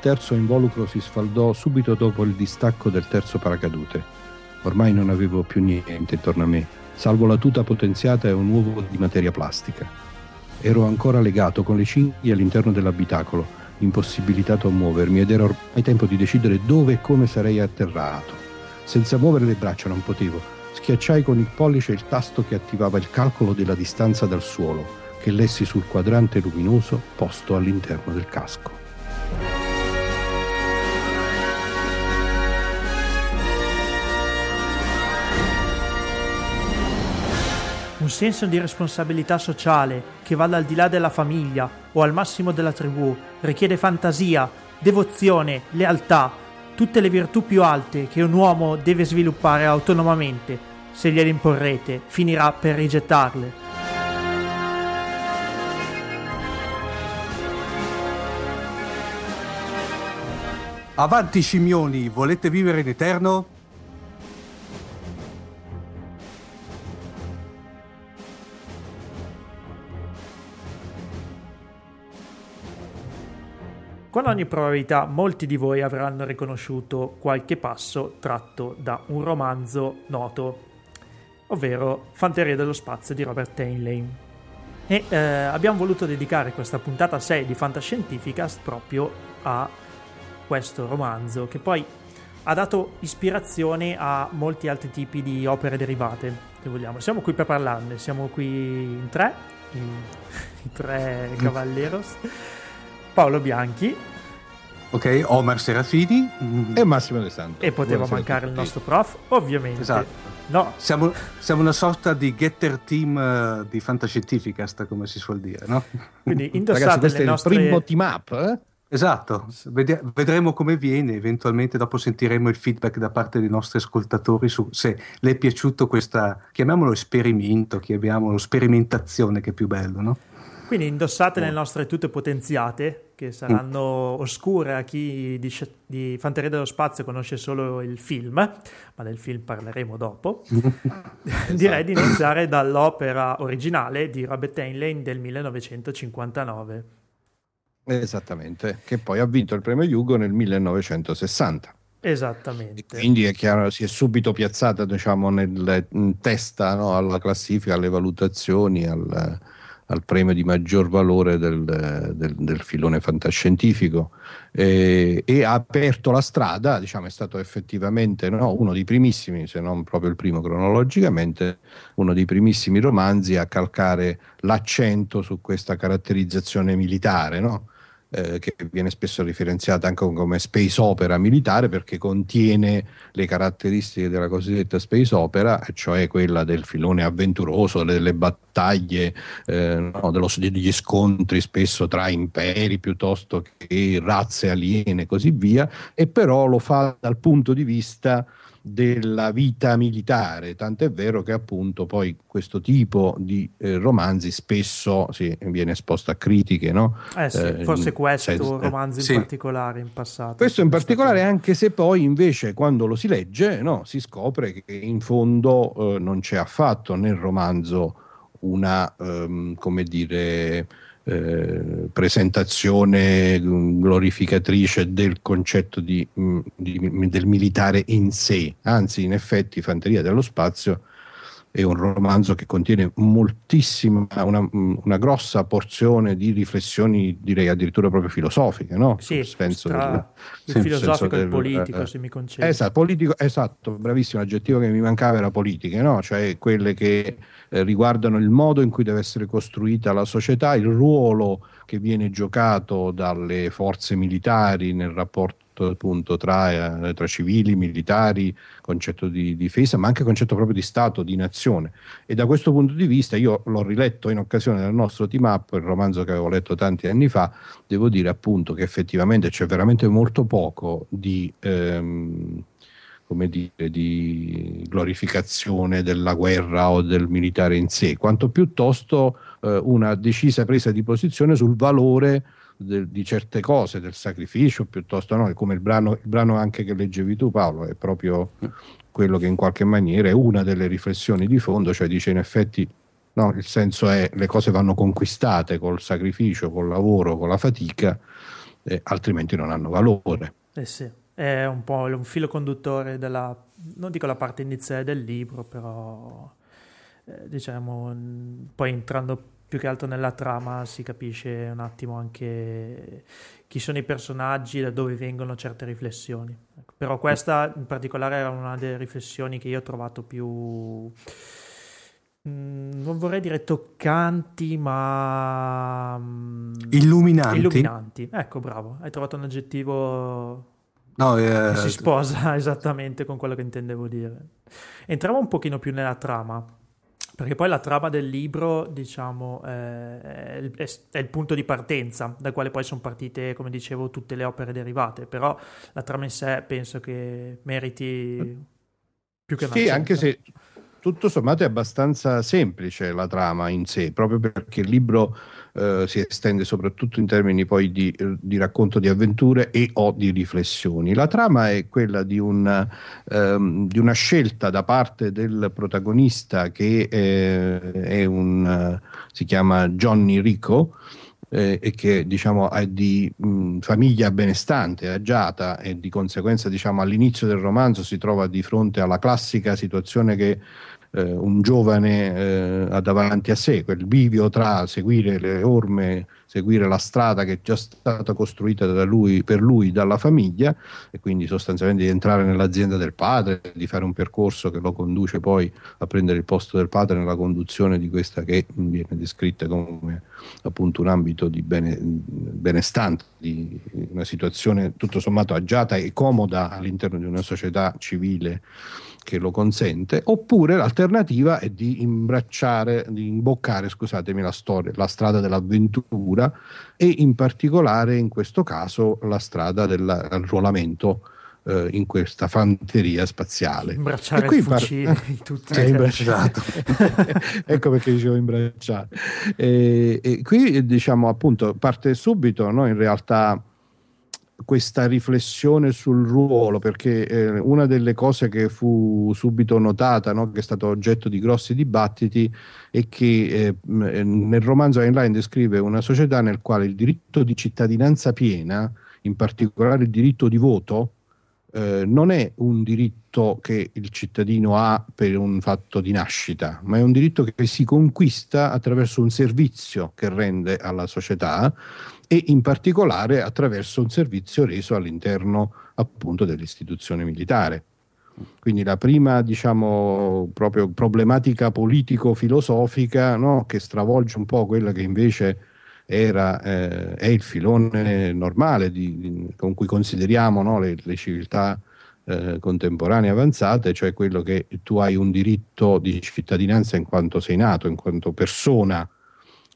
Terzo involucro si sfaldò subito dopo il distacco del terzo paracadute. Ormai non avevo più niente intorno a me, salvo la tuta potenziata e un uovo di materia plastica. Ero ancora legato con le cinghie all'interno dell'abitacolo, impossibilitato a muovermi ed era ormai tempo di decidere dove e come sarei atterrato. Senza muovere le braccia non potevo. Schiacciai con il pollice il tasto che attivava il calcolo della distanza dal suolo, che lessi sul quadrante luminoso posto all'interno del casco. Un senso di responsabilità sociale che vada al di là della famiglia o al massimo della tribù, richiede fantasia, devozione, lealtà, tutte le virtù più alte che un uomo deve sviluppare autonomamente. Se gliele imporrete, finirà per rigettarle. Avanti scimmioni, volete vivere in eterno? Con ogni probabilità molti di voi avranno riconosciuto qualche passo tratto da un romanzo noto, ovvero Fanteria dello Spazio di Robert Heinlein. E eh, abbiamo voluto dedicare questa puntata 6 di Fantascientificast proprio a questo romanzo, che poi ha dato ispirazione a molti altri tipi di opere derivate, se vogliamo. Siamo qui per parlarne, siamo qui in tre, in, i tre cavalleros. Paolo Bianchi. Ok, Omar Serafini. E Massimo De Santo. E poteva Buonasera mancare il nostro prof, ovviamente. Esatto. No. Siamo, siamo, una sorta di getter team uh, di Fantascientificast, come si suol dire, no? Quindi indossate Ragazzi, le nostre... il primo team up, eh? Esatto, vedremo come viene, eventualmente dopo sentiremo il feedback da parte dei nostri ascoltatori su se le è piaciuto questa, chiamiamolo esperimento, chiamiamolo sperimentazione che è più bello, no? Quindi indossate le nostre tute potenziate, che saranno oscure a chi di, di Fanteria dello Spazio conosce solo il film, ma del film parleremo dopo. esatto. Direi di iniziare dall'opera originale di Robert Heinlein del 1959. Esattamente, che poi ha vinto il premio Hugo nel 1960. Esattamente. E quindi è chiaro, si è subito piazzata diciamo, nel, in testa no, alla classifica, alle valutazioni, al, al premio di maggior valore del, del, del filone fantascientifico eh, e ha aperto la strada, diciamo, è stato effettivamente no, uno dei primissimi, se non proprio il primo cronologicamente, uno dei primissimi romanzi a calcare l'accento su questa caratterizzazione militare, no? Eh, che viene spesso differenziata anche come space opera militare perché contiene le caratteristiche della cosiddetta space opera, cioè quella del filone avventuroso, delle battaglie, eh, no, dello, degli scontri spesso tra imperi piuttosto che razze aliene e così via, e però lo fa dal punto di vista della vita militare, tant'è vero che appunto poi questo tipo di eh, romanzi spesso sì, viene esposto a critiche, no? Eh sì, eh, forse questo senso, romanzo in sì. particolare in passato. Questo in particolare stato... anche se poi invece quando lo si legge no, si scopre che in fondo eh, non c'è affatto nel romanzo una, um, come dire, eh, presentazione mm, glorificatrice del concetto di, mm, di, del militare in sé, anzi in effetti Fanteria dello Spazio è un romanzo che contiene moltissima, una, una, grossa porzione di riflessioni, direi addirittura proprio filosofiche, no? Sì, senso del, il filosofico e il politico, eh, se mi concedi. Esatto, politico, esatto, bravissimo, l'aggettivo che mi mancava era politiche, no? Cioè quelle che eh, riguardano il modo in cui deve essere costruita la società, il ruolo che viene giocato dalle forze militari nel rapporto appunto tra, eh, tra, civili, militari, concetto di difesa, ma anche concetto proprio di Stato, di nazione. E da questo punto di vista io l'ho riletto in occasione del nostro team up, il romanzo che avevo letto tanti anni fa, devo dire appunto che effettivamente c'è veramente molto poco di... Ehm, come dire, di glorificazione della guerra o del militare in sé, quanto piuttosto eh, una decisa presa di posizione sul valore de, di certe cose, del sacrificio, piuttosto no, come il brano, il brano anche che leggevi tu Paolo, è proprio quello che in qualche maniera è una delle riflessioni di fondo, cioè dice in effetti no, il senso è le cose vanno conquistate col sacrificio, col lavoro, con la fatica eh, altrimenti non hanno valore. Eh sì, è un po' un filo conduttore della, non dico la parte iniziale del libro, però eh, diciamo, poi entrando più che altro nella trama si capisce un attimo anche chi sono i personaggi, da dove vengono certe riflessioni. Ecco, però questa in particolare era una delle riflessioni che io ho trovato più mm, non vorrei dire toccanti, ma mm, illuminanti. illuminanti. Ecco, bravo, hai trovato un aggettivo No, eh, che si sposa esattamente con quello che intendevo dire. Entriamo un pochino più nella trama. Perché poi la trama del libro, diciamo, è, è, il punto di partenza, dal quale poi sono partite, come dicevo, tutte le opere derivate. Però la trama in sé penso che meriti più che una Sì, anche se tutto sommato è abbastanza semplice la trama in sé, proprio perché il libro eh, si estende soprattutto in termini poi di, di, racconto di avventure e o di riflessioni. La trama è quella di, un, ehm, di una scelta da parte del protagonista che eh, è un, si chiama Johnny Rico, eh, e che diciamo è di mh, famiglia benestante, agiata e di conseguenza diciamo all'inizio del romanzo si trova di fronte alla classica situazione che eh, un giovane eh, ha davanti a sé, quel bivio tra seguire le orme, seguire la strada che è già stata costruita lui, per lui dalla famiglia e quindi sostanzialmente di entrare nell'azienda del padre, di fare un percorso che lo conduce poi a prendere il posto del padre nella conduzione di questa che viene descritta come appunto un ambito di bene, benestante, di una situazione tutto sommato agiata e comoda all'interno di una società civile che lo consente, oppure l'alternativa è di imbracciare, di imboccare, scusatemi, la storia, la strada dell'avventura e in particolare in questo caso la strada dell'arruolamento eh, in questa fanteria spaziale. Imbracciare il fucile par- in tutti eh, imbracciato. ecco perché dicevo imbracciare. E, e qui diciamo appunto parte subito, no? in realtà questa riflessione sul ruolo, perché eh, una delle cose che fu subito notata, no, che è stato oggetto di grossi dibattiti, è che eh, nel romanzo Heinlein descrive una società nel quale il diritto di cittadinanza piena, in particolare il diritto di voto, eh, non è un diritto che il cittadino ha per un fatto di nascita, ma è un diritto che si conquista attraverso un servizio che rende alla società e in particolare attraverso un servizio reso all'interno appunto dell'istituzione militare. Quindi la prima, diciamo, proprio problematica politico-filosofica no? che stravolge un po' quella che invece era, eh, è il filone normale di, di, con cui consideriamo no? le, le, civiltà eh, contemporanee avanzate, cioè quello che tu hai un diritto di cittadinanza in quanto sei nato, in quanto persona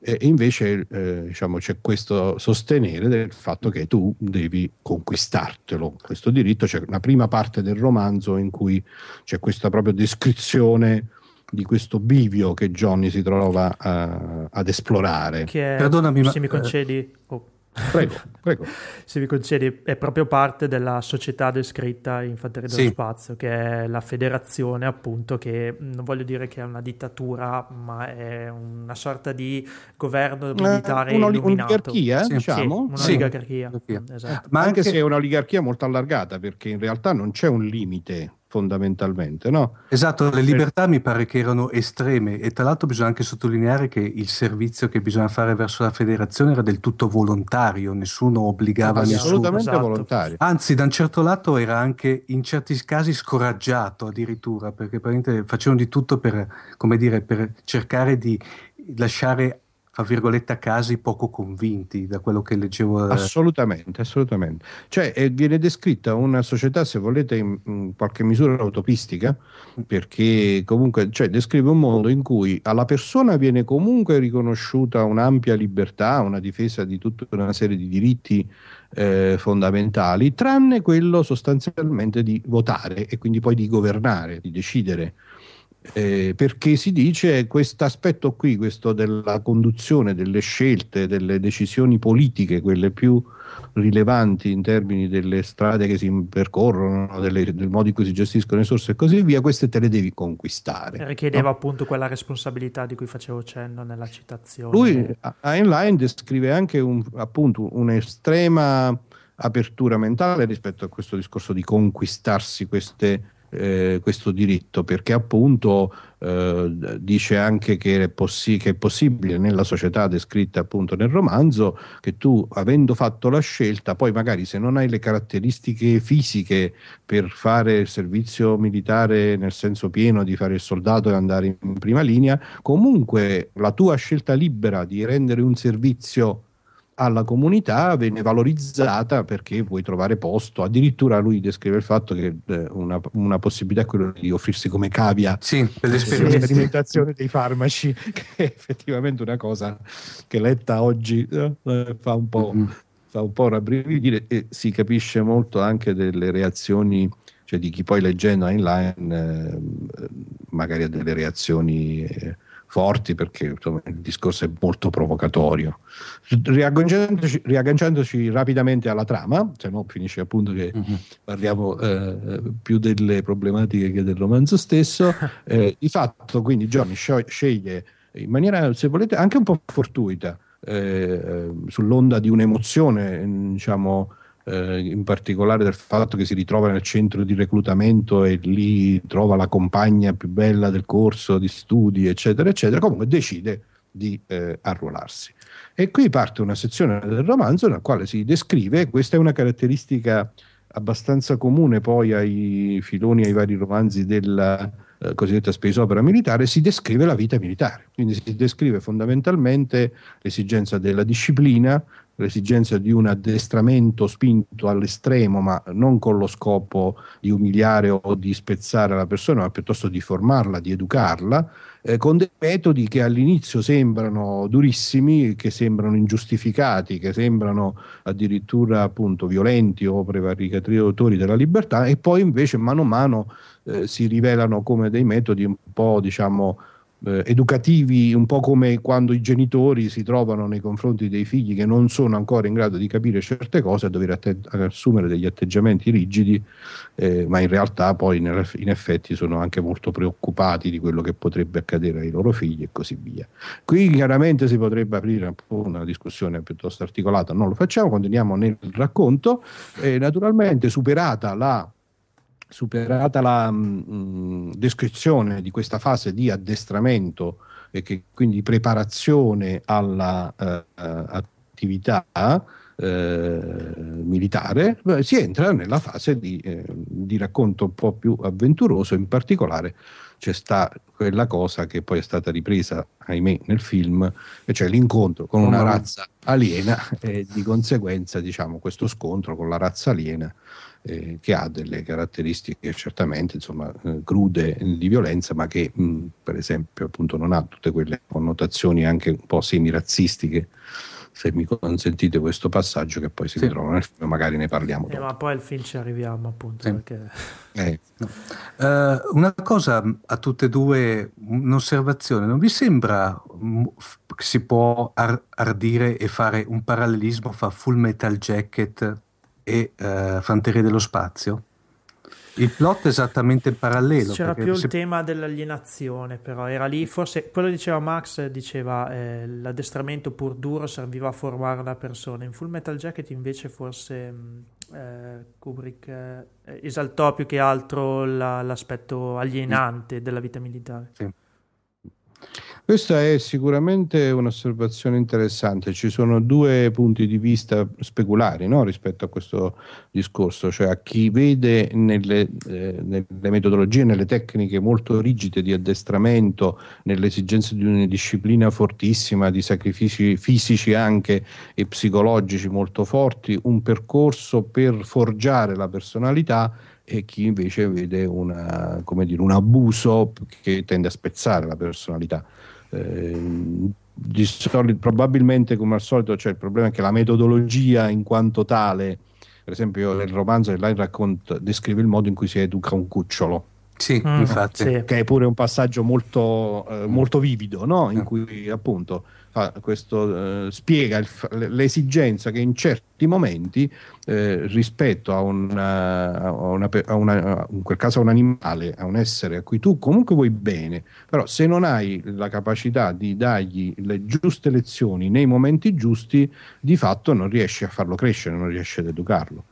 e invece eh, diciamo, c'è questo sostenere del fatto che tu devi conquistartelo, questo diritto. C'è una prima parte del romanzo in cui c'è questa propria descrizione di questo bivio che Johnny si trova uh, ad esplorare. Che è, Perdonami, se mi concedi... Oh. Prego, prego. Se mi concedi, è proprio parte della società descritta in Fanteria dello sì. Spazio, che è la federazione, appunto, che non voglio dire che è una dittatura, ma è una sorta di governo eh, militare eh, un'oligarchia, sì. diciamo. Sì, un'oligarchia. Sì. Esatto. Ma anche, anche se è un'oligarchia molto allargata, perché in realtà non c'è un limite fondamentalmente, no? Esatto, le libertà mi pare che erano estreme e tra l'altro bisogna anche sottolineare che il servizio che bisogna fare verso la federazione era del tutto volontario, nessuno obbligava ah, nessuno. Assolutamente esatto. volontario. Anzi, da un certo lato era anche in certi casi scoraggiato addirittura, perché facevano di tutto per, come dire, per cercare di lasciare fra virgolette a casi poco convinti da quello che leggevo. Eh. Assolutamente, assolutamente. Cioè eh, viene descritta una società, se volete, in, in, qualche misura utopistica, perché comunque cioè, descrive un mondo in cui alla persona viene comunque riconosciuta un'ampia libertà, una difesa di tutta una serie di diritti eh, fondamentali, tranne quello sostanzialmente di votare e quindi poi di governare, di decidere eh, perché si dice questo aspetto qui, questo della conduzione, delle scelte, delle decisioni politiche, quelle più rilevanti in termini delle strade che si percorrono, delle, del modo in cui si gestiscono le risorse e così via, queste te le devi conquistare. Richiedeva no? appunto quella responsabilità di cui facevo cenno nella citazione. Lui, Heinlein, descrive anche un, appunto un'estrema apertura mentale rispetto a questo discorso di conquistarsi queste eh, questo diritto perché appunto eh, dice anche che è, possi- che è, possibile nella società descritta appunto nel romanzo che tu avendo fatto la scelta poi magari se non hai le caratteristiche fisiche per fare il servizio militare nel senso pieno di fare il soldato e andare in prima linea comunque la tua scelta libera di rendere un servizio alla comunità viene valorizzata perché puoi trovare posto. Addirittura lui descrive il fatto che eh, una, una, possibilità è quella di offrirsi come cavia sì, per l'esperimentazione dei farmaci, che è effettivamente una cosa che letta oggi eh, fa un po'. Mm-hmm. Fa un po' rabbrividire e si capisce molto anche delle reazioni cioè di chi poi leggendo online eh, magari ha delle reazioni eh, forti perché insomma, il discorso è molto provocatorio. Riagganciandoci, riagganciandoci rapidamente alla trama, se no finisce appunto che uh-huh. parliamo eh, più delle problematiche che del romanzo stesso, eh, di fatto quindi Johnny sceglie in maniera, se volete, anche un po' fortuita, eh, sull'onda di un'emozione, diciamo, eh, in particolare del fatto che si ritrova nel centro di reclutamento e lì trova la compagna più bella del corso di studi, eccetera, eccetera, comunque decide di eh, arruolarsi. E qui parte una sezione del romanzo nella quale si descrive, questa è una caratteristica abbastanza comune poi ai filoni, ai vari romanzi della eh, cosiddetta space opera militare, si descrive la vita militare. Quindi si descrive fondamentalmente l'esigenza della disciplina, l'esigenza di un addestramento spinto all'estremo, ma non con lo scopo di umiliare o di spezzare la persona, ma piuttosto di formarla, di educarla, eh, con dei metodi che all'inizio sembrano durissimi, che sembrano ingiustificati, che sembrano addirittura appunto violenti o prevaricatori della libertà, e poi invece mano a mano eh, si rivelano come dei metodi un po' diciamo eh, educativi, un po' come quando i genitori si trovano nei confronti dei figli che non sono ancora in grado di capire certe cose a dover atte- assumere degli atteggiamenti rigidi, eh, ma in realtà poi nel, in effetti sono anche molto preoccupati di quello che potrebbe accadere ai loro figli e così via. Qui chiaramente si potrebbe aprire un una discussione piuttosto articolata, non lo facciamo, continuiamo nel racconto. Eh, naturalmente superata la superata la mh, mm, descrizione di questa fase di addestramento e che quindi preparazione alla uh, attività uh, militare, si entra nella fase di, eh, di, racconto un po' più avventuroso, in particolare c'è sta quella cosa che poi è stata ripresa, ahimè, nel film, e cioè l'incontro con una razza aliena e di conseguenza diciamo, questo scontro con la razza aliena eh, che ha delle caratteristiche certamente insomma, eh, crude di violenza, ma che mh, per esempio appunto non ha tutte quelle connotazioni anche un po' semi-razzistiche se mi consentite questo passaggio che poi si sì. ritrova nel film, magari ne parliamo eh, ma poi al film ci arriviamo appunto. Sì. Perché... Eh. No. Uh, una cosa a tutte e due, un'osservazione, non vi sembra che si può ar- ardire e fare un parallelismo fra Full Metal Jacket e uh, Fanteria dello Spazio. Il plot è esattamente parallelo. C'era più se... il tema dell'alienazione, però era lì, forse quello diceva Max, diceva eh, l'addestramento pur duro serviva a formare una persona. In Full Metal Jacket invece forse mm, eh, Kubrick eh, esaltò più che altro la, l'aspetto alienante della vita militare. Sì. Questa è sicuramente un'osservazione interessante. Ci sono due punti di vista speculari no? rispetto a questo discorso, cioè a chi vede nelle, eh, nelle, metodologie, nelle tecniche molto rigide di addestramento, nelle esigenze di una disciplina fortissima, di sacrifici fisici anche e psicologici molto forti, un percorso per forgiare la personalità e chi invece vede una, dire, un abuso che tende a spezzare la personalità. Eh, solito, probabilmente come al solito c'è il problema che la metodologia in quanto tale, per esempio nel romanzo che lei racconta, descrive il modo in cui si educa un cucciolo, Sì, mm, infatti. Sì. Che è pure un passaggio molto, eh, molto vivido, no? in cui appunto questo, eh, spiega l'esigenza che in certi momenti eh, rispetto a, una, a, una, a una, in quel caso a un animale, a un essere a cui tu comunque vuoi bene, però se non hai la capacità di dargli le giuste lezioni nei momenti giusti, di fatto non riesci a farlo crescere, non riesci ad educarlo.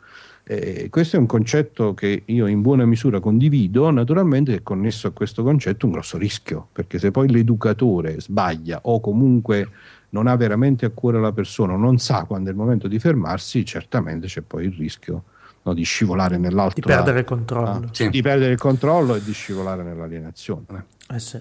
Eh, questo è un concetto che io in buona misura condivido, naturalmente è connesso a questo concetto un grosso rischio, perché se poi l'educatore sbaglia o comunque non ha veramente a cuore la persona, non sa quando è il momento di fermarsi, certamente c'è poi il rischio no, di scivolare nell'altro. Di perdere il controllo. Ah, sì. Di perdere il controllo e di scivolare nell'alienazione. Eh sì.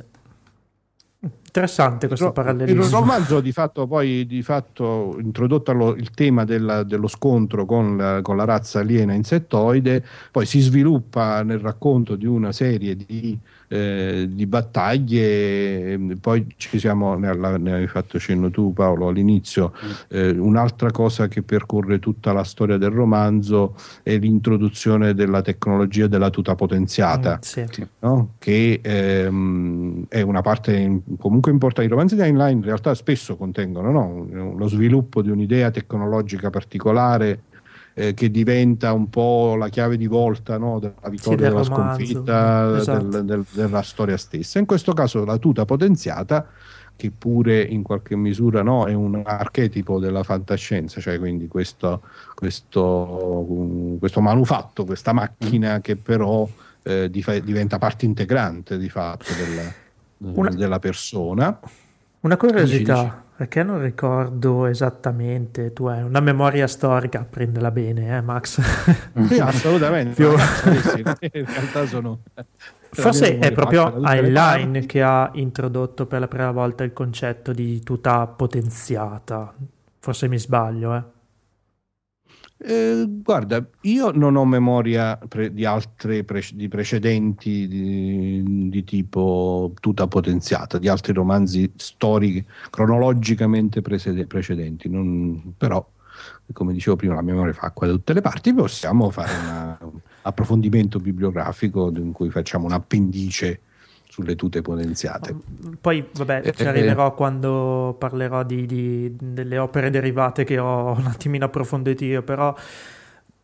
Interessante questo parallelismo. Il romanzo di fatto poi di fatto introdotto lo, il tema della, dello scontro con la, con la, razza aliena insettoide, poi si sviluppa nel racconto di una serie di eh, di battaglie, ehm, poi ci siamo, ne, ne hai fatto cenno tu Paolo all'inizio, mm. eh, un'altra cosa che percorre tutta la storia del romanzo è l'introduzione della tecnologia della tuta potenziata, mm, sì. no? che ehm, è una parte comunque importante. I romanzi di Heinlein in realtà spesso contengono no? lo sviluppo di un'idea tecnologica particolare eh, che diventa un po' la chiave di volta no, della vittoria sì, della romanzo. sconfitta esatto. del, del, della storia stessa. In questo caso la tuta potenziata che pure in qualche misura no, è un archetipo della fantascienza, cioè quindi questo, questo, questo manufatto, questa macchina mm. che però eh, diventa parte integrante di fatto della, una, della persona. Una curiosità, perché non ricordo esattamente, tu hai una memoria storica, prendela bene, eh Max? Sì, assolutamente. Più... in realtà sono... Forse è proprio Heinlein che ha introdotto per la prima volta il concetto di tuta potenziata. Forse mi sbaglio, eh? Eh, guarda, io non ho memoria pre- di altre pre- di precedenti di, di, tipo tuta potenziata, di altri romanzi storici cronologicamente presede- precedenti, non, però come dicevo prima la memoria fa acqua da tutte le parti, possiamo fare un approfondimento bibliografico in cui facciamo un appendice sulle tute potenziate. Poi, vabbè, eh, ci arriverò eh, quando parlerò di, di, delle opere derivate che ho un attimino approfondito io, però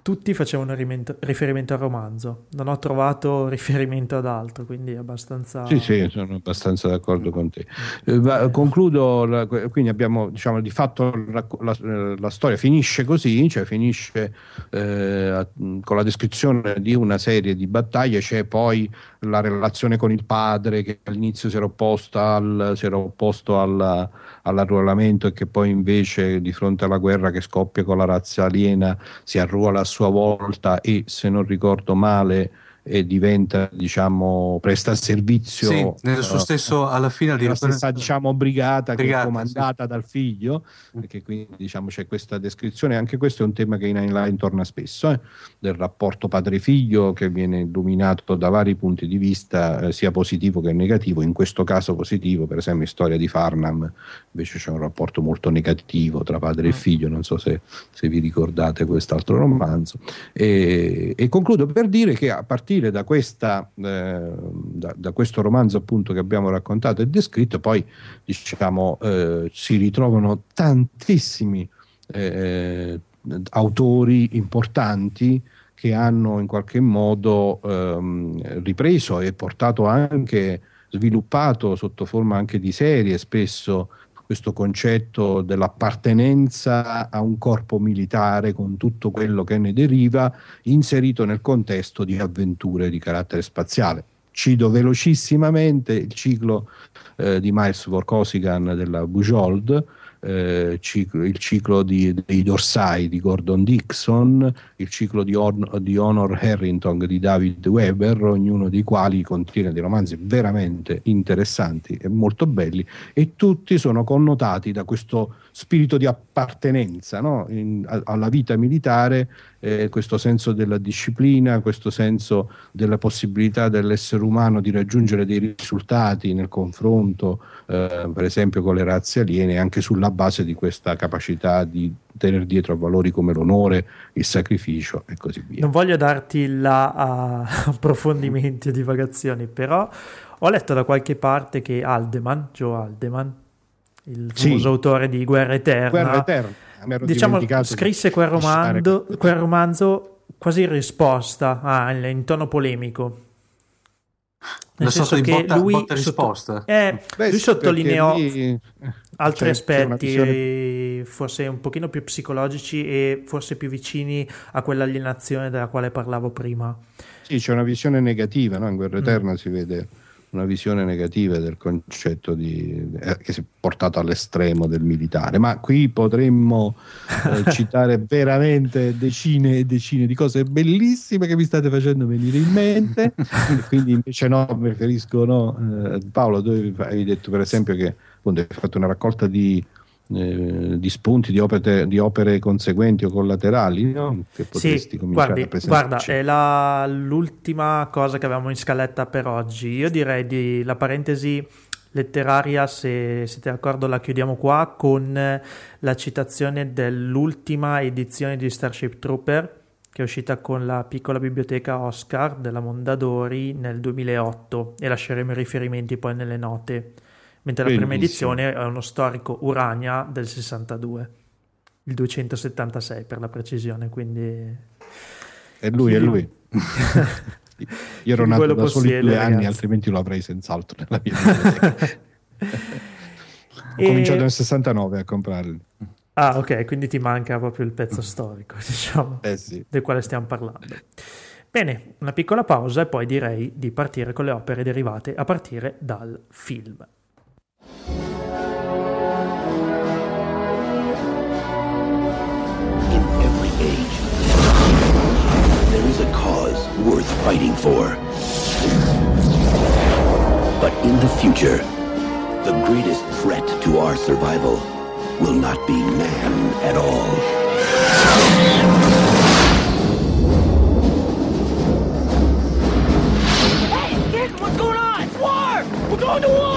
tutti facevano riferimento al romanzo, non ho trovato riferimento ad altro, quindi è abbastanza... Sì, sì, sono abbastanza d'accordo con te. Eh, concludo, quindi abbiamo, diciamo, di fatto la, la, la storia finisce così, cioè finisce eh, con la descrizione di una serie di battaglie, c'è poi la relazione con il padre che all'inizio si era, al, si era opposto al, all'arruolamento e che poi invece di fronte alla guerra che scoppia con la razza aliena si arruola a sua volta e se non ricordo male e diventa, diciamo, presta servizio sì, nel suo uh, stesso alla fine di stessa diciamo brigata, brigata che è comandata sì. dal figlio perché quindi diciamo c'è questa descrizione anche questo è un tema che in Heinlein torna spesso eh, del rapporto padre-figlio che viene illuminato da vari punti di vista eh, sia positivo che negativo in questo caso positivo per esempio in storia di Farnham invece c'è un rapporto molto negativo tra padre e mm. figlio non so se, se vi ricordate quest'altro romanzo e, e concludo per dire che a partire partire da, questa, eh, da, da, questo romanzo appunto che abbiamo raccontato e descritto, poi diciamo eh, si ritrovano tantissimi eh, autori importanti che hanno in qualche modo ehm, ripreso e portato anche sviluppato sotto forma anche di serie spesso questo concetto dell'appartenenza a un corpo militare con tutto quello che ne deriva, inserito nel contesto di avventure di carattere spaziale. Cido velocissimamente il ciclo eh, di Miles Vorkosigan della Bujold, eh, ciclo, il ciclo di, dei dorsai di Gordon Dixon, il ciclo di, On, di, Honor Harrington di David Weber, ognuno dei quali contiene dei romanzi veramente interessanti e molto belli e tutti sono connotati da questo spirito di appartenenza no? In, a, alla vita militare eh, questo senso della disciplina, questo senso della possibilità dell'essere umano di raggiungere dei risultati nel confronto, eh, per esempio con le razze aliene, anche sulla base di questa capacità di tenere dietro valori come l'onore, il sacrificio e così via. Non voglio darti là a approfondimenti e divagazioni, però ho letto da qualche parte che Aldeman, Joe Aldeman, il famoso sì. autore di Guerra Eterna, Guerra Eterna diciamo, scrisse quel romanzo, quel romanzo quasi in risposta, ah, in tono polemico. Nel senso che botta, lui, botta risposta. Sotto, eh, Beh, lui sottolineò lì, altri aspetti, visione... forse un pochino più psicologici e forse più vicini a quell'alienazione della quale parlavo prima. Sì, c'è una visione negativa, no? in Guerra. Eterna mm. si vede una visione negativa del concetto di, eh, che si è portato all'estremo del militare, ma qui potremmo eh, citare veramente decine e decine di cose bellissime che mi state facendo venire in mente, quindi invece no, preferisco no. Eh, Paolo, tu hai detto per esempio che appunto, hai fatto una raccolta di eh, di spunti di opere, di opere, conseguenti o collaterali no? che potresti sì, cominciare guardi, Guarda, è la, l'ultima cosa che avevamo in scaletta per oggi. Io direi di la parentesi letteraria, se siete d'accordo, la chiudiamo qua con la citazione dell'ultima edizione di Starship Trooper che è uscita con la piccola biblioteca Oscar della Mondadori nel 2008 e lasceremo i riferimenti poi nelle note mentre la prima edizione è uno storico Urania del 62, il 276 per la precisione, quindi... È lui, è lui. Io ero nato da soli due ragazzi. anni, altrimenti lo avrei senz'altro nella mia vita. Ho e... cominciato nel 69 a comprarli. Ah, ok, quindi ti manca proprio il pezzo storico, diciamo, eh sì. del quale stiamo parlando. Bene, una piccola pausa e poi direi di partire con le opere derivate a partire dal film. In every age, there is a cause worth fighting for. But in the future, the greatest threat to our survival will not be man at all. Hey, kid, what's going on? War! We're going to war!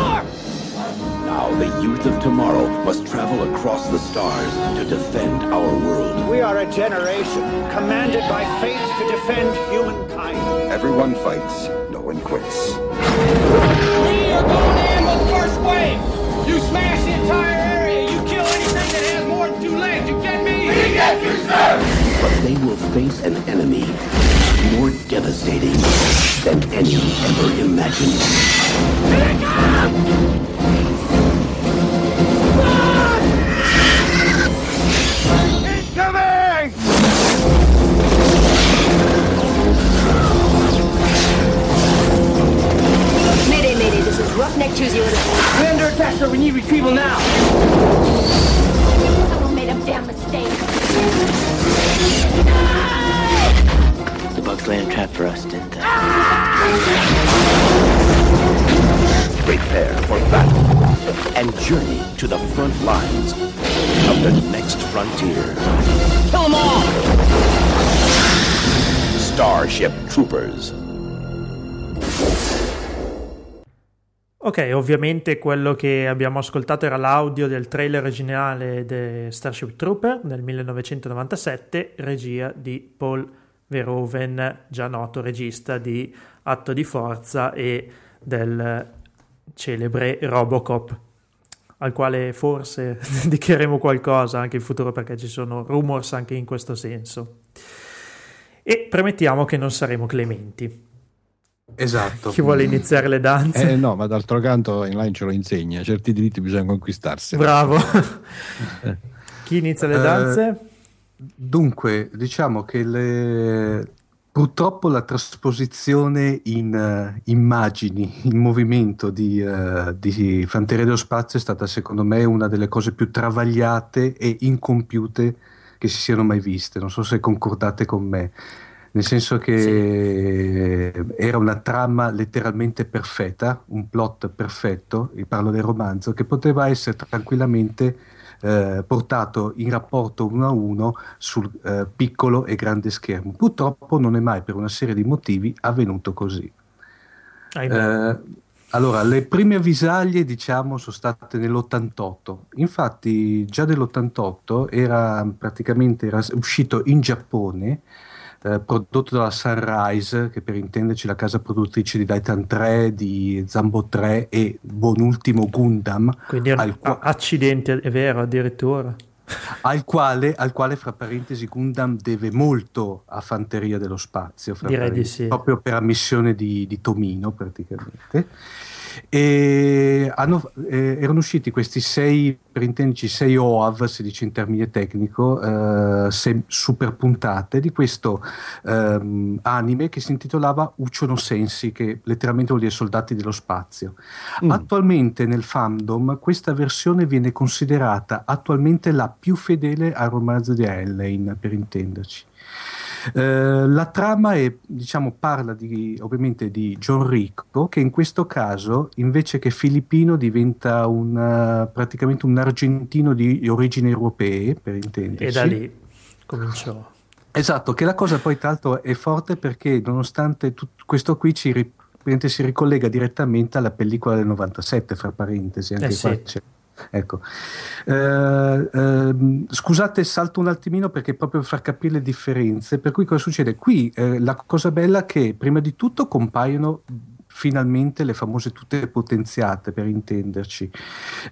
Now the youth of tomorrow must travel across the stars to defend our world. We are a generation commanded by fate to defend humankind. Everyone fights, no one quits. We are going to handle the first wave. You smash the entire area. You kill anything that has more than two legs. You get me? We get you, sir! But they will face an enemy more devastating than any ever imagined. Here it comes! Roughneck 2-0 We're under attack, sir. We need retrieval now. Someone made a damn mistake. The bugs laid a trap for us, didn't they? Prepare for battle and journey to the front lines of the next frontier. Kill them all! Starship Troopers. Ok, ovviamente quello che abbiamo ascoltato era l'audio del trailer originale di Starship Trooper del 1997, regia di Paul Verhoeven, già noto regista di Atto di Forza e del celebre Robocop, al quale forse dedicheremo qualcosa anche in futuro perché ci sono rumors anche in questo senso. E premettiamo che non saremo clementi. Esatto. Chi vuole iniziare le danze? Eh, no, ma d'altro canto Inline ce lo insegna, certi diritti bisogna conquistarsi. Bravo. Chi inizia le danze? Eh, dunque, diciamo che le... purtroppo la trasposizione in uh, immagini, in movimento di, uh, di Fanteria dello Spazio è stata secondo me una delle cose più travagliate e incompiute che si siano mai viste. Non so se concordate con me nel senso che sì. era una trama letteralmente perfetta, un plot perfetto, parlo del romanzo, che poteva essere tranquillamente eh, portato in rapporto uno a uno sul eh, piccolo e grande schermo. Purtroppo non è mai per una serie di motivi avvenuto così. Eh, allora, le prime avvisaglie, diciamo, sono state nell'88. Infatti, già nell'88 era praticamente era uscito in Giappone, eh, prodotto dalla Sunrise, che per intenderci è la casa produttrice di Titan 3, di Zambo 3 e buon ultimo Gundam. Quindi al qua- accidente, è vero, addirittura. al quale, al quale, fra parentesi, Gundam deve molto a Fanteria dello Spazio, Direi di sì. proprio per ammissione di, di Tomino praticamente. E hanno- eh, erano usciti questi sei, per intenderci, sei OAV, si dice in termine tecnico, eh, sei super puntate di questo ehm, anime che si intitolava Uchono Sensi, che letteralmente vuol dire soldati dello spazio. Mm. Attualmente nel fandom questa versione viene considerata attualmente la più fedele al romanzo di Hellane, per intenderci. Eh, la trama è, diciamo, parla di, ovviamente di John Ricco, che in questo caso, invece che filippino, diventa un, eh, praticamente un argentino di origini europee, per intenderci. E da lì cominciò. Esatto, che la cosa poi tra l'altro è forte perché nonostante tutto questo qui ci ri- si ricollega direttamente alla pellicola del 97, fra parentesi, anche Eh qua sì. c'è. Ecco. Eh, ehm, scusate, salto un attimino perché proprio per far capire le differenze. Per cui cosa succede? Qui eh, la cosa bella è che prima di tutto compaiono finalmente le famose tutte potenziate per intenderci.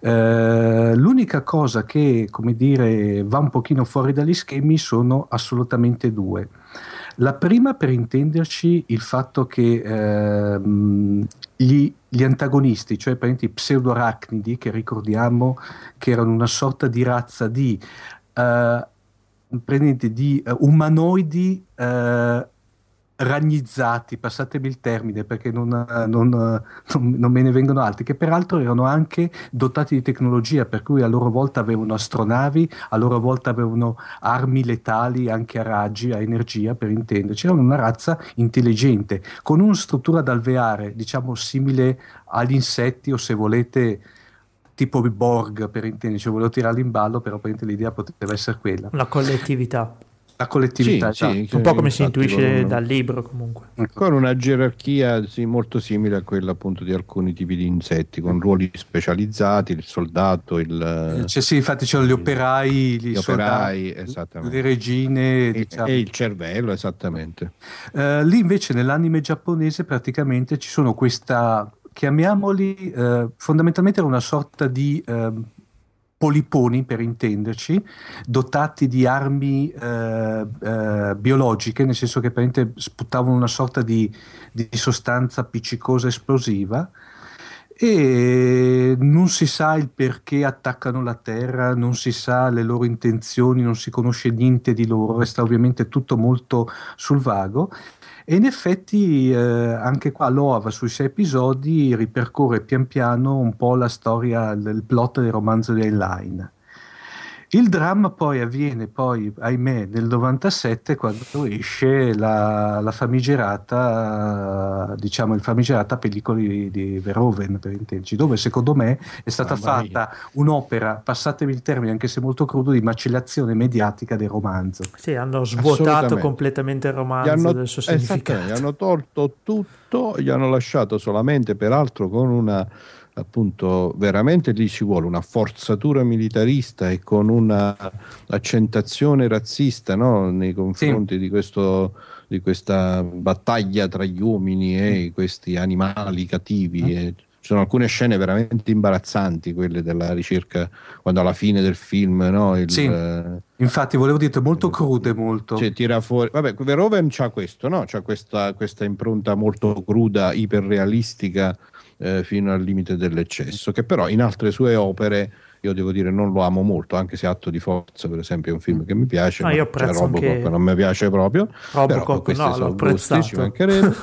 Eh, l'unica cosa che, come dire, va un pochino fuori dagli schemi sono assolutamente due. La prima, per intenderci, il fatto che ehm, gli, gli antagonisti, cioè i pseudoarachnidi, che ricordiamo che erano una sorta di razza di, eh, di eh, umanoidi eh, ragnizzati, passatemi il termine perché non, eh, non, eh, non- non me ne vengono altri, che peraltro erano anche dotati di tecnologia, per cui a loro volta avevano astronavi, a loro volta avevano armi letali anche a raggi, a energia per intenderci, erano una razza intelligente, con una struttura da alveare, diciamo simile agli insetti o se volete tipo Borg per intenderci, volevo tirarli in ballo, però per l'idea poteva essere quella. La collettività. La collettività, Sì, sì, esatto. Un po' come si intuisce con- dal libro comunque. Con una gerarchia sì, molto simile a quella appunto di alcuni tipi di insetti, con ruoli specializzati, il soldato, il, Cioè, sì, infatti c'erano gli operai, gli, gli soldati, operai, esattamente. le regine, e, diciamo. e il cervello, esattamente. Eh, lì invece nell'anime giapponese praticamente ci sono questa, chiamiamoli, eh, fondamentalmente era una sorta di ehm, poliponi per intenderci, dotati di armi eh, eh, biologiche, nel senso che praticamente sputavano una sorta di, di sostanza appiccicosa esplosiva e non si sa il perché attaccano la Terra, non si sa le loro intenzioni, non si conosce niente di loro, resta ovviamente tutto molto sul vago. E in effetti eh, anche qua l'OAV sui sei episodi ripercorre pian piano un po' la storia, il plot del romanzo di Heinlein. Il dramma poi avviene poi, ahimè, nel 97 quando esce la, la famigerata, diciamo, il famigerata pellicola di, di Verhoeven, per intenderci, dove secondo me è stata Mamma mia. fatta un'opera, passatemi il termine anche se molto crudo, di macellazione mediatica del romanzo. Sì, hanno svuotato completamente il romanzo hanno, del suo significato. gli hanno tolto tutto, gli hanno lasciato solamente, peraltro, con una appunto veramente lì ci vuole una forzatura militarista e con una accentazione razzista no? nei confronti di, questo, di questa battaglia tra gli uomini e questi animali cattivi. E ci sono alcune scene veramente imbarazzanti, quelle della ricerca, quando alla fine del film, no? Il, Sì. eh, Infatti volevo dire molto crude, molto. cioè, tira fuori. Vabbè, Verhoeven c'ha questo, no? C'ha questa, questa impronta molto cruda, iperrealistica, eh, fino al limite dell'eccesso, che però in altre sue opere. Io devo dire, non lo amo molto, anche se Atto di Forza, per esempio, è un film che mi piace. Ah, ma io cioè, Robocop anche- non mi piace proprio. Robocop, però no, l'ho sono gusti, ci mancherebbe.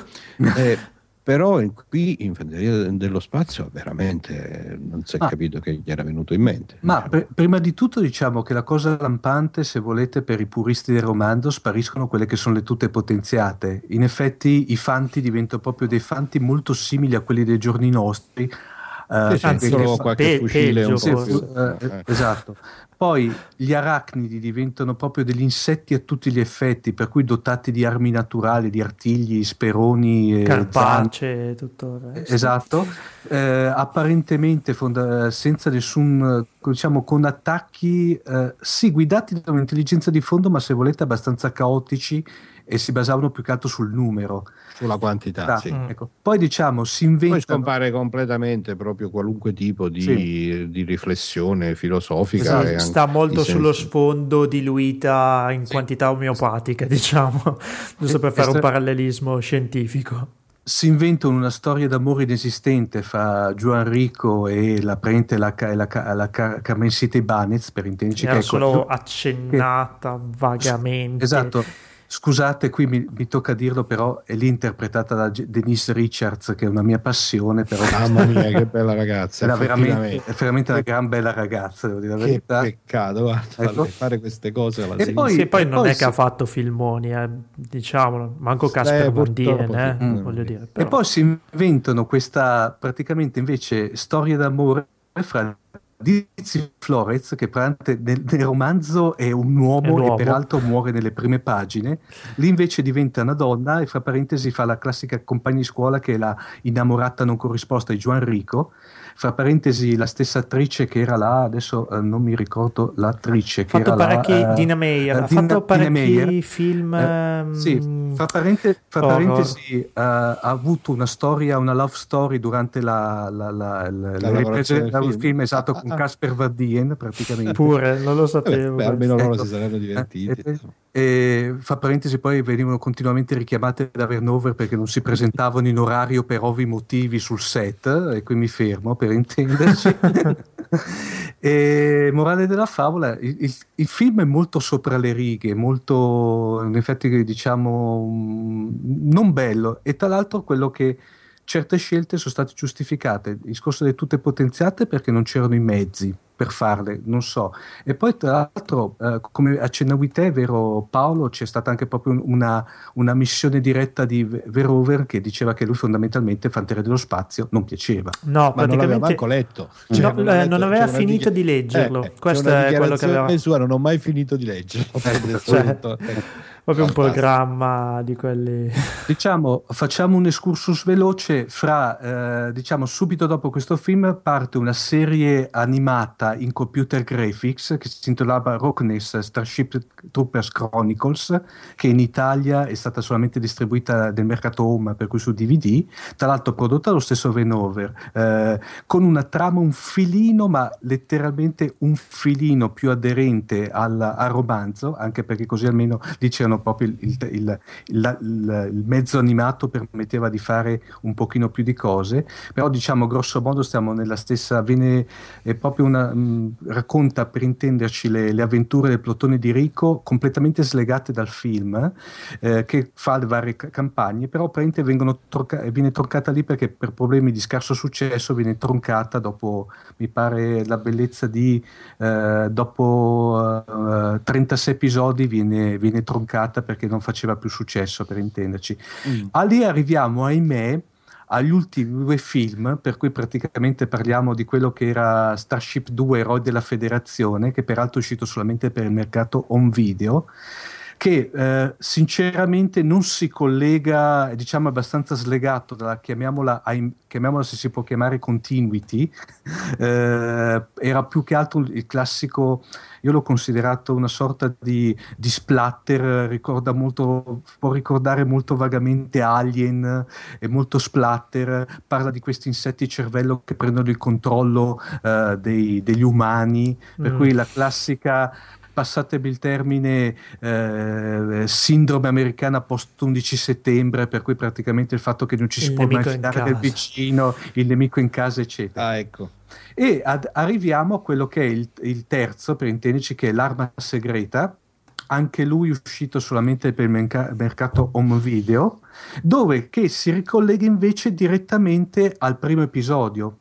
Eh, però qui in Fanteria dello Spazio veramente non si è Ah. capito che gli era venuto in mente. Ma diciamo. pr- prima di tutto diciamo che la cosa lampante, se volete, per i puristi del romanzo, spariscono quelle che sono le tutte potenziate. In effetti i fanti diventano proprio dei fanti molto simili a quelli dei giorni nostri. Eh, Sì, sì, Anzi, solo che- qualche pe- fucile un peggio po' Sì, eh, eh. esatto. poi gli arachnidi diventano proprio degli insetti a tutti gli effetti, per cui dotati di armi naturali, di artigli, speroni, e Carpacce, tutto il resto. Esatto, eh, apparentemente fonda- senza nessun, diciamo, con attacchi, eh, sì, guidati da un'intelligenza di fondo, ma se volete abbastanza caotici e si basavano più che altro sul numero. Sulla quantità, Ah, sì. Mm. ecco. Poi diciamo, si Poi inventano... scompare completamente proprio qualunque tipo di, Sì. di riflessione filosofica. Esatto. e anche Sta molto sullo senso. sfondo diluita in quantità omeopatica, diciamo, giusto per fare un parallelismo scientifico. si inventano una storia d'amore inesistente fra Juan Rico e la prente la, la, la ca- Carmen City Banez per intenderci Era che è solo accennata vagamente. Esatto. Scusate, qui mi, mi tocca dirlo, però è lì interpretata da Denise Richards, che è una mia passione, però Mamma mia, che bella ragazza. era veramente, è veramente una gran bella ragazza, devo dire la Che verità. peccato, guarda, Ecco. fare queste cose alla E sinistra. poi- Sì, poi e non poi è si- che ha fatto filmoni, eh, diciamolo, manco Eh, Casper purtroppo Dien, eh, sì. Mm. voglio dire. E però. poi si inventano questa praticamente invece storia d'amore fra Dizzy Florez, che praticamente nel, nel romanzo è un uomo, È un uomo. e peraltro muore nelle prime pagine, lì invece diventa una donna e fra parentesi fa la classica compagna di scuola che è la innamorata non corrisposta di Juan Rico, fra parentesi la stessa attrice che era là, adesso eh, non mi ricordo l'attrice ha che fatto era là, parecchi eh, Dina Meyer, eh, ha Dina- fatto Dina parecchi Meyer. film Eh, sì, ehm, fra, parente- fra parentesi eh, ha avuto una storia, una love story durante la, la, la, la- lavorazione riprese del film, film. esatto Ah, con ah. Casper Van Dien praticamente. pure, non lo Vabbè, sapevo. beh, almeno loro Ecco. si saranno divertiti. E fra parentesi poi venivano continuamente richiamate da Vernover perché non si presentavano in orario per ovvi motivi sul set e qui mi fermo per intenderci. E morale della favola il, il- il film è molto sopra le righe molto in effetti diciamo mm, non bello. E tra l'altro quello che certe scelte sono state giustificate il discorso di tutte potenziate perché non c'erano i mezzi per farle, non so. E poi tra l'altro, eh, come accennavi te, vero Paolo, c'è stata anche proprio una, una missione diretta di V- Verhoeven che diceva che lui fondamentalmente Fanteria dello Spazio non piaceva. No, Ma non l'aveva praticamente manco letto. No, Cioè, eh, letto- non aveva finito di leggerlo. Eh, eh, Questo è quello che aveva- sua, non ho mai finito di leggerlo. Cioè, proprio un programma di quelli. Diciamo, facciamo un excursus veloce fra, eh, diciamo, subito dopo questo film parte una serie animata in computer graphics che si intitolava Rockness Starship Troopers Chronicles, che in Italia è stata solamente distribuita nel mercato home, per cui su DVD, tra l'altro prodotta dallo stesso Venover, eh, con una trama un filino, ma letteralmente un filino più aderente al, al romanzo, anche perché così almeno lì c'erano proprio il, il- il- il- mezzo animato permetteva di fare un pochino più di cose, però diciamo grosso modo stiamo nella stessa, viene è proprio una, mh, racconta per intenderci le, le avventure del plotone di Rico completamente slegate dal film, eh, che fa le varie ca- campagne, però praticamente tronca- viene troncata lì perché per problemi di scarso successo viene troncata dopo, mi pare, la bellezza di eh, dopo eh, 36 episodi viene, viene troncata perché non faceva più successo, per intenderci. Mm. A lì arriviamo, ahimè, agli ultimi due film, per cui praticamente parliamo di quello che era Starship 2 Eroi della Federazione, che peraltro è uscito solamente per il mercato home video, che eh, sinceramente non si collega, diciamo abbastanza slegato dalla, chiamiamola, chiamiamola se si può chiamare continuity, eh, era più che altro il classico, io l'ho considerato una sorta di, di splatter, ricorda molto, può ricordare molto vagamente Alien, è molto splatter, parla di questi insetti cervello che prendono il controllo eh, dei- degli umani, per Mm. cui la classica passatemi il termine eh, sindrome americana post 11 settembre per cui praticamente il fatto che non ci si Il può mai fidare del vicino il nemico in casa eccetera Ah, ecco. e ad- arriviamo a quello che è il, il terzo, per intenderci, che è l'arma segreta, anche lui uscito solamente per il merca- mercato home video, dove che si ricollega invece direttamente al primo episodio.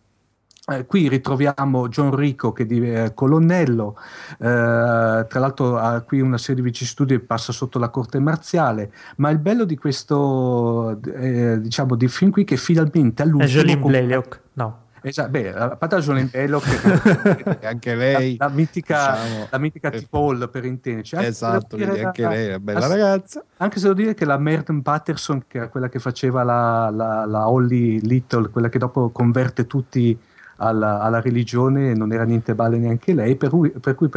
Eh, qui ritroviamo John Rico che è colonnello, eh, tra l'altro ha qui una serie di vicissitudini e passa sotto la corte marziale, ma il bello di questo eh, diciamo di film qui è che finalmente all'ultimo Jolene Blalock no Esatto, beh, a parte la Giolembello che E anche lei, la, la mitica, diciamo, la mitica eh, T-Paul per intenderci. Anche esatto, dire anche la- lei è una bella la- ragazza. Anche se devo dire che la Merton Patterson, che era quella che faceva la, la, la Holly Little, quella che dopo converte tutti alla, alla religione, non era niente male neanche lei, per cui, per cui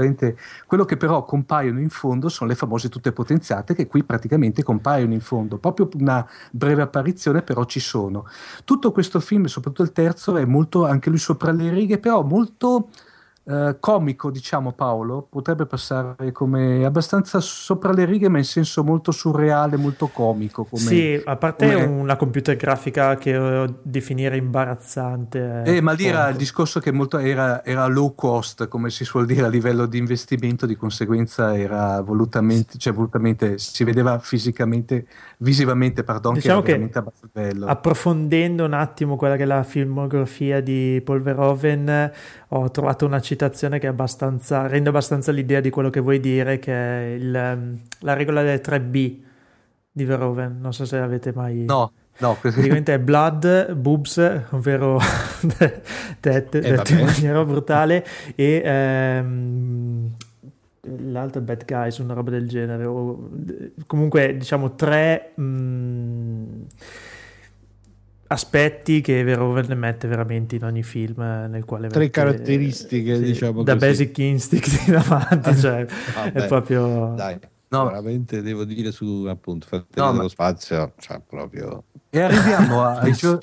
quello che però compaiono in fondo sono le famose tutte potenziate che qui praticamente compaiono in fondo, proprio una breve apparizione però ci sono. Tutto questo film, soprattutto il terzo, è molto anche lui sopra le righe, però molto eh, comico, diciamo Paolo, potrebbe passare come abbastanza sopra le righe, ma in senso molto surreale, molto comico. Come, Sì, a parte come- una computer grafica che eh, definire imbarazzante. Eh, ma lì era il discorso che molto era, era low cost, come si suol dire a livello di investimento, di conseguenza era volutamente, cioè volutamente si vedeva fisicamente, visivamente, pardon, Diciamo che che veramente abbastanza bello. Approfondendo un attimo quella che è la filmografia di Paul Verhoeven, ho trovato una citazione che abbastanza, rende abbastanza l'idea di quello che vuoi dire, che è il, ehm, la regola delle 3B di Verhoeven. Non so se avete mai... No, no. Praticamente è blood, boobs, ovvero tette, Eh, in maniera brutale, e ehm, l'altro è bad guys, una roba del genere. o- comunque, diciamo, tre mm, aspetti che Verhoeven mette veramente in ogni film eh, nel quale Tre mette- caratteristiche, diciamo da così. Basic Instinct in avanti, cioè, Vabbè, è proprio... Dai, No. veramente devo dire su appunto Fratelli No, ma- dello Spazio, cioè proprio E arriviamo a- ai giorni.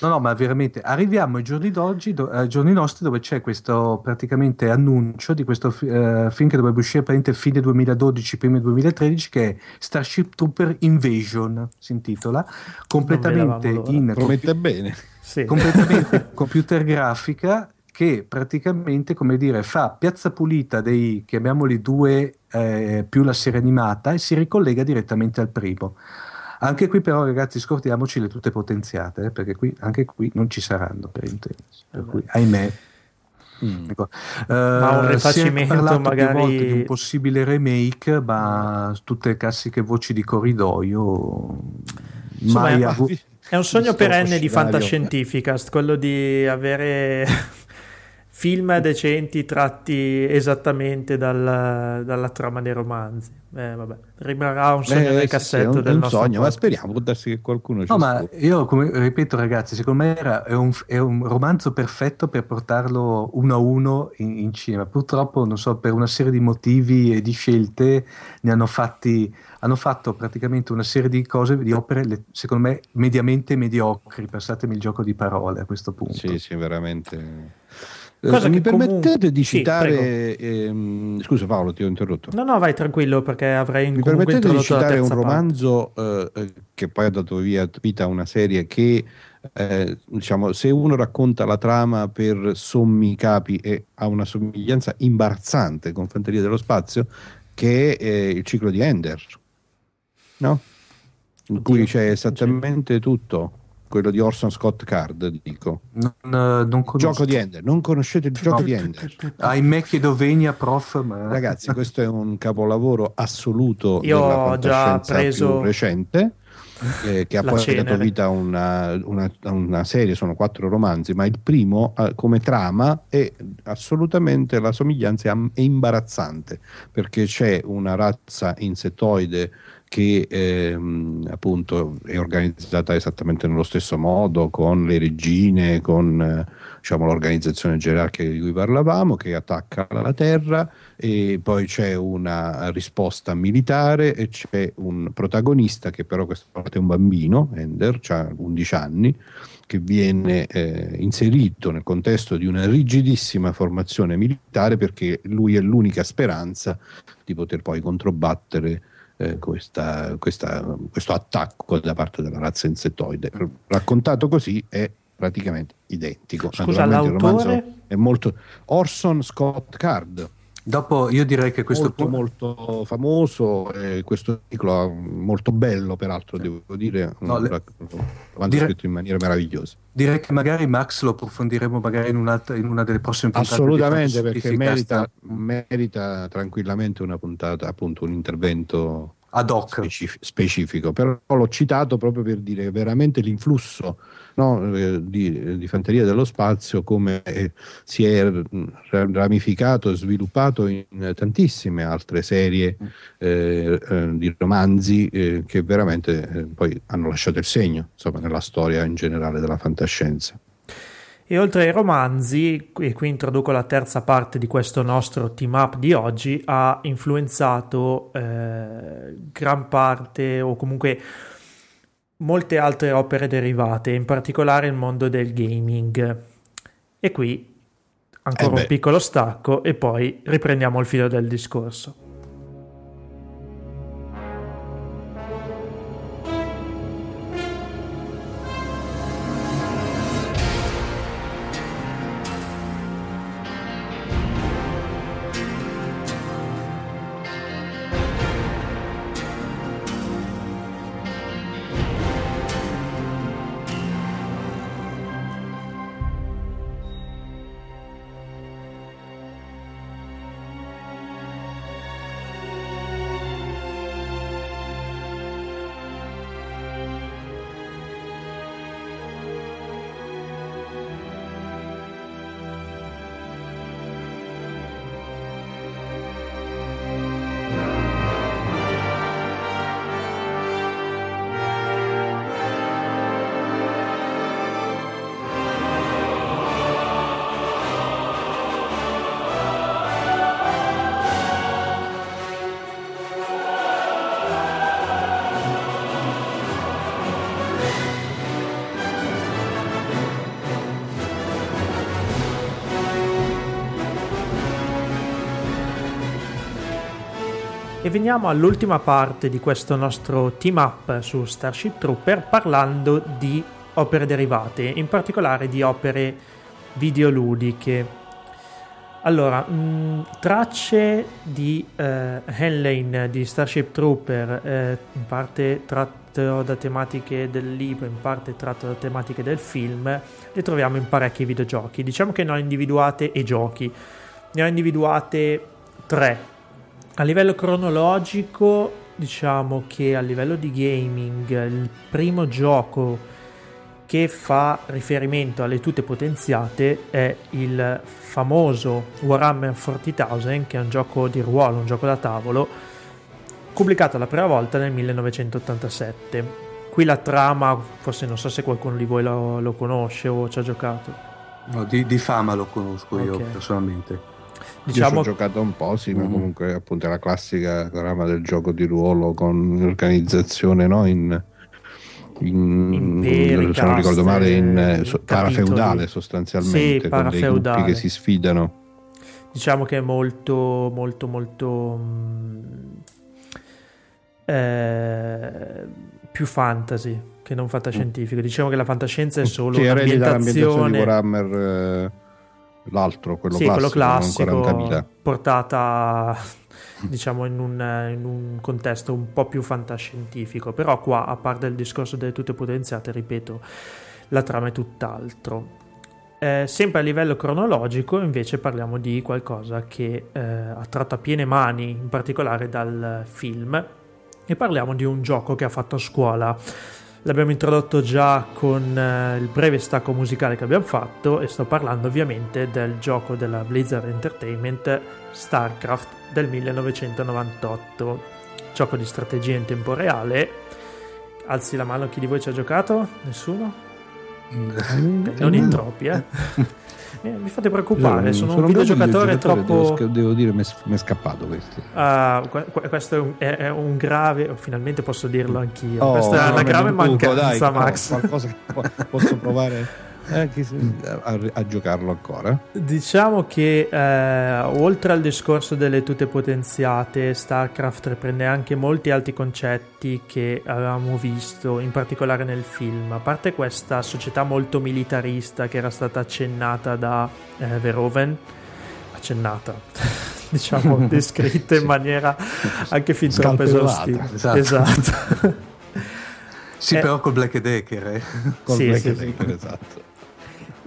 No, no, ma veramente arriviamo ai giorni d'oggi, do- ai giorni nostri, dove c'è questo praticamente annuncio di questo fi- eh, film che dovrebbe uscire praticamente fine 2012, primi 2013, che è Starship Trooper Invasion, si intitola, completamente l'ora. in Promette bene. Sì. completamente computer grafica che praticamente, come dire, fa piazza pulita dei, chiamiamoli due, eh, più la serie animata e si ricollega direttamente al primo. Anche qui però ragazzi scordiamoci le tutte potenziate, eh, perché qui, anche qui non ci saranno per intendersi. Per cui, ahimè. Mm. Ecco. Ma un Eh, rifacimento parlato magari- volte di un possibile remake, ma tutte classiche voci di corridoio Insomma, mai è- avu- È un sogno perenne di fantascientificast, quello di avere film decenti tratti esattamente dal- dalla trama dei romanzi. Eh, vabbè, rimarrà un sogno Eh, nel sì, cassetto sì, un, del un nostro sogno, ma podcast. speriamo, può darsi che qualcuno ci No, ma io come ripeto, ragazzi, secondo me era, è, un, è un romanzo perfetto per portarlo uno a uno in, in cinema. Purtroppo, non so, per una serie di motivi e di scelte ne hanno fatti. Hanno fatto praticamente una serie di cose, di opere, le- secondo me, mediamente mediocri. Passatemi il gioco di parole a questo punto. Sì, sì, veramente. Cosa Eh, mi che permettete comunque- di sì, citare... ehm, scusa Paolo, ti ho interrotto. No, no, vai tranquillo perché avrei Mi permettete di citare un romanzo eh, eh, che poi ha dato via, vita a una serie che, eh, diciamo, se uno racconta la trama per sommi capi e ha una somiglianza imbarazzante con Fanteria dello Spazio, che è eh, il ciclo di Ender, no? In cui Oddio, c'è esattamente tutto, quello di Orson Scott Card, dico. Non, eh, non conosco. Gioco di Ender, non conoscete il gioco No. di Ender? Ahimè, chiedo venia, prof. Ma... Ragazzi, questo è un capolavoro assoluto Io della ho già fantascienza preso più recente. eh, che ha la poi cenere. dato vita a una, una- una serie, sono quattro romanzi, ma il primo eh, come trama è assolutamente la somiglianza è am- è imbarazzante perché c'è una razza insettoide che ehm, appunto è organizzata esattamente nello stesso modo con le regine, con eh, diciamo, l'organizzazione gerarchica di cui parlavamo che attacca la terra e poi c'è una risposta militare e c'è un protagonista che però questa volta è un bambino, Ender, ha 11 anni, che viene eh, inserito nel contesto di una rigidissima formazione militare perché lui è l'unica speranza di poter poi controbattere eh, questa- questa- questo attacco da parte della razza insettoide. Raccontato così è praticamente identico. Scusa, l'autore? è molto Orson Scott Card Dopo io direi che questo molto, punto. molto famoso eh, questo ciclo molto bello peraltro devo dire No, le- dire- scritto in maniera meravigliosa Direi che magari Max lo approfondiremo magari in, un'altra- in una delle prossime puntate. assolutamente perché merita, merita tranquillamente una puntata appunto un intervento ad hoc. specif- specifico, però l'ho citato proprio per dire che veramente l'influsso no, eh, di, di Fanteria dello Spazio come eh, si è ramificato e sviluppato in tantissime altre serie eh, eh, di romanzi eh, che veramente eh, poi hanno lasciato il segno insomma, nella storia in generale della fantascienza. E oltre ai romanzi, e qui introduco la terza parte di questo nostro team up di oggi, ha influenzato eh, gran parte o comunque molte altre opere derivate, in particolare il mondo del gaming. E qui ancora Eh un piccolo stacco e poi riprendiamo il filo del discorso. Veniamo all'ultima parte di questo nostro team up su Starship Trooper parlando di opere derivate, in particolare di opere videoludiche. Allora, mh, tracce di eh, Henlane di Starship Trooper, eh, in parte tratto da tematiche del libro, in parte tratto da tematiche del film, le troviamo in parecchi videogiochi. Diciamo che ne ho individuate e giochi, ne ho individuate tre. A livello cronologico, diciamo che a livello di gaming, il primo gioco che fa riferimento alle tute potenziate è il famoso Warhammer 40.000, che è un gioco di ruolo, un gioco da tavolo, pubblicato la prima volta nel 1987. Qui la trama, forse non so se qualcuno di voi lo, lo conosce o ci ha giocato. No, di, di fama lo conosco io Ok. Personalmente. Io Diciamo ho giocato un po', sì, ma Mhm. comunque appunto è la classica trama del gioco di ruolo con organizzazione no? in, in- Imperi, se non ricordo male, in eh, so- parafeudale sostanzialmente, Sì, con dei parafeudale. gruppi che si sfidano. diciamo che è molto molto molto mm, eh, più fantasy che non fantascientifico diciamo che la fantascienza è solo Sì, eredi dall'ambientazione di Warhammer, eh, l'altro, quello sì, classico, quello classico 40.000. portata diciamo in un, in un contesto un po' più fantascientifico. Però qua a parte il discorso delle tutte potenziate ripeto la trama è tutt'altro. Eh, sempre a livello cronologico invece parliamo di qualcosa che eh, ha tratto a piene mani in particolare dal film. E parliamo di un gioco che ha fatto a scuola L'abbiamo introdotto già con eh, il breve stacco musicale che abbiamo fatto e sto parlando ovviamente del gioco della Blizzard Entertainment StarCraft del 1998, gioco di strategia in tempo reale. Alzi la mano chi di voi ci ha giocato? Nessuno? Non in troppi, eh? Eh, mi fate preoccupare, sono, un bravo videogiocatore videogiocatore, troppo... Devo, devo dire, mi è, scappato questo. Que- que- questo è un, è- è un grave, oh, finalmente posso dirlo anch'io. Oh, Questa è una grave mancanza, dai, Max. qualcosa che po- posso provare eh, chi se- a, a giocarlo ancora. Diciamo che eh, oltre al discorso delle tute potenziate, StarCraft riprende anche molti altri concetti che avevamo visto, in particolare nel film. A parte questa società molto militarista che era stata accennata da eh, Verhoeven, accennata, diciamo descritta in maniera anche fin troppo esaustiva. Esatto. esatto. Sì, Eh. però col Black Decker. Eh. Col Sì, Black sì, Decker, esatto.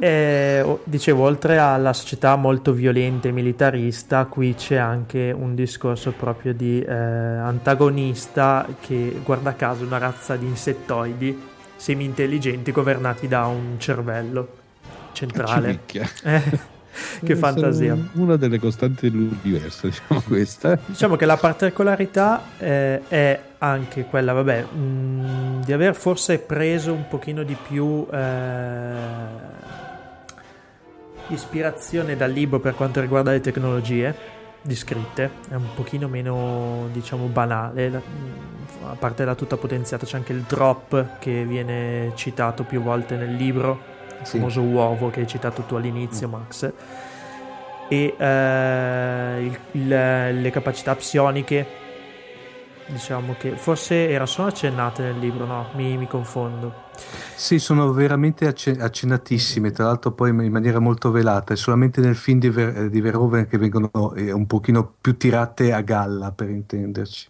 E, o- dicevo, oltre alla società molto violenta e militarista, qui c'è anche un discorso proprio di eh, antagonista che, guarda caso, una razza di insettoidi semi-intelligenti governati da un cervello centrale. Cipicchia. Eh, che fantasia. Una delle costanti dell'universo, diciamo questa. Diciamo che la particolarità eh, è anche quella, vabbè, mh, di aver forse preso un pochino di più eh, ispirazione dal libro per quanto riguarda le tecnologie descritte, è un pochino meno, diciamo, banale, mh, a parte la tutta potenziata c'è anche il drop che viene citato più volte nel libro, il Sì. famoso uovo che hai citato tu all'inizio, Max e eh, il- il- le capacità psioniche diciamo che forse erano solo accennate nel libro no mi, mi confondo Sì, sono veramente acce- accennatissime, tra l'altro poi in maniera molto velata, è solamente nel film di, Ver- di Verhoeven che vengono eh, un pochino più tirate a galla, per intenderci.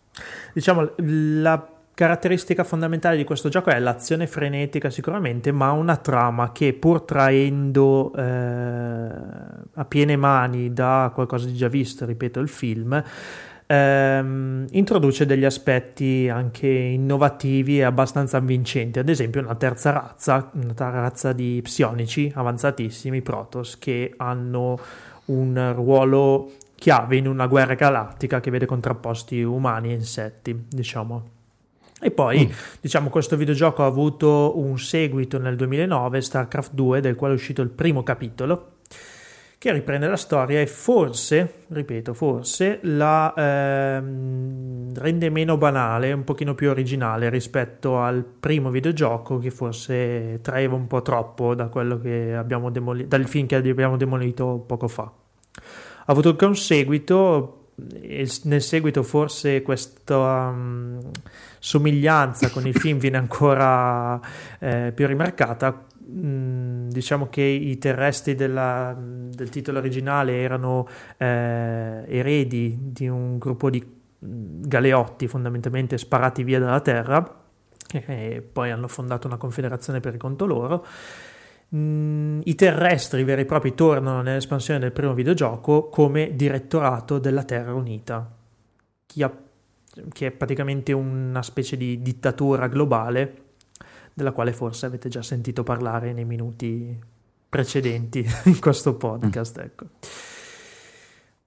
diciamo la caratteristica fondamentale di questo gioco è l'azione frenetica sicuramente ma una trama che pur traendo eh, a piene mani da qualcosa di già visto ripeto il film ehm, introduce degli aspetti anche innovativi e abbastanza avvincenti, ad esempio una terza razza, una terza razza di psionici avanzatissimi, Protoss, che hanno un ruolo chiave in una guerra galattica che vede contrapposti umani e insetti, diciamo. E poi, diciamo, questo videogioco ha avuto un seguito nel 2009, StarCraft 2, del quale è uscito il primo capitolo, che riprende la storia e forse, ripeto, forse la ehm, rende meno banale, un pochino più originale rispetto al primo videogioco che forse traeva un po' troppo da demolito, dal film che abbiamo demolito poco fa. Ha avuto anche un seguito, nel seguito forse questa um, somiglianza con il film viene ancora eh, più rimarcata. Mm, diciamo che i terrestri della- del titolo originale erano eh, eredi di un gruppo di galeotti fondamentalmente sparati via dalla terra e poi hanno fondato una confederazione per conto loro. I terrestri veri e propri tornano nell'espansione del primo videogioco come direttorato della Terra Unita, che è praticamente una specie di dittatura globale della quale forse avete già sentito parlare nei minuti precedenti in questo podcast. Ecco.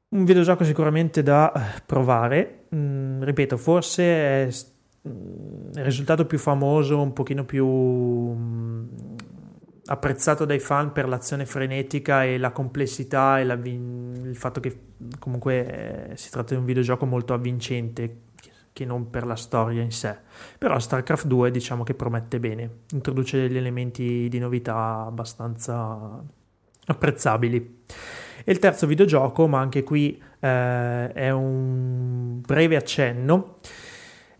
Un videogioco sicuramente da provare, Mm, ripeto, forse è s- mm, il risultato più famoso, un pochino più mm, apprezzato dai fan per l'azione frenetica e la complessità e la il fatto che comunque eh, si tratta di un videogioco molto avvincente che non per la storia in sé. Però StarCraft 2 diciamo che promette bene, introduce degli elementi di novità abbastanza apprezzabili. E il terzo videogioco, ma anche qui eh, è un breve accenno,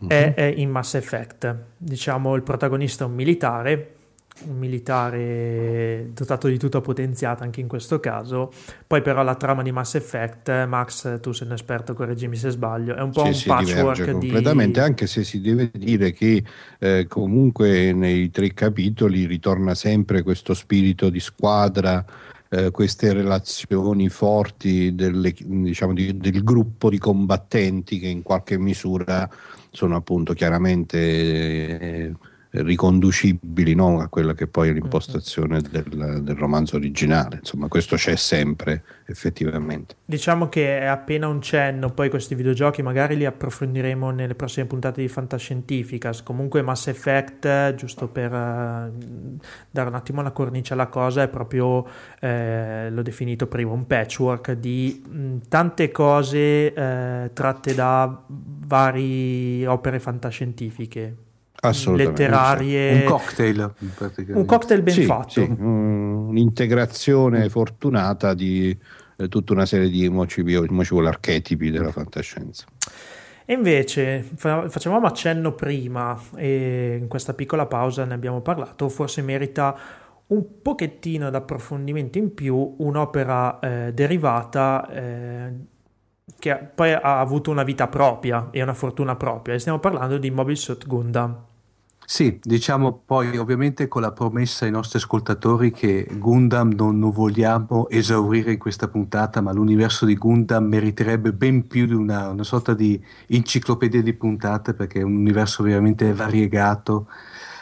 è, è in Mass Effect. Diciamo il protagonista è un militare, un militare dotato di tutta potenziata anche in questo caso. Poi però la trama di Mass Effect, Max, tu sei un esperto, correggimi se sbaglio, è un po' Sì, un si patchwork diverge di... completamente, anche se si deve dire che eh, comunque nei tre capitoli ritorna sempre questo spirito di squadra, eh, queste relazioni forti delle- diciamo, di- del gruppo di combattenti che in qualche misura sono appunto chiaramente eh, riconducibili no, a quella che poi è l'impostazione del, del romanzo originale. Insomma, questo c'è sempre effettivamente. Diciamo che è appena un cenno, poi questi videogiochi magari li approfondiremo nelle prossime puntate di Fantascientificas. Comunque Mass Effect, giusto per eh, dare un attimo la cornice alla cosa, è proprio, eh, l'ho definito prima, un patchwork di mh, tante cose eh, tratte da varie opere fantascientifiche. Letterarie. Un cocktail. Un cocktail ben Sì, fatto. sì, un- un'integrazione fortunata di eh, tutta una serie di mo ci, mo ci vuole archetipi della fantascienza. E invece fa- facevamo accenno prima e in questa piccola pausa ne abbiamo parlato, forse merita un pochettino d'approfondimento in più un'opera eh, derivata eh, che poi ha avuto una vita propria e una fortuna propria e stiamo parlando di Mobile Suit Gundam. Sì, diciamo poi ovviamente con la promessa ai nostri ascoltatori che Gundam non, non vogliamo esaurire in questa puntata, ma l'universo di Gundam meriterebbe ben più di una, una sorta di enciclopedia di puntate perché è un universo veramente variegato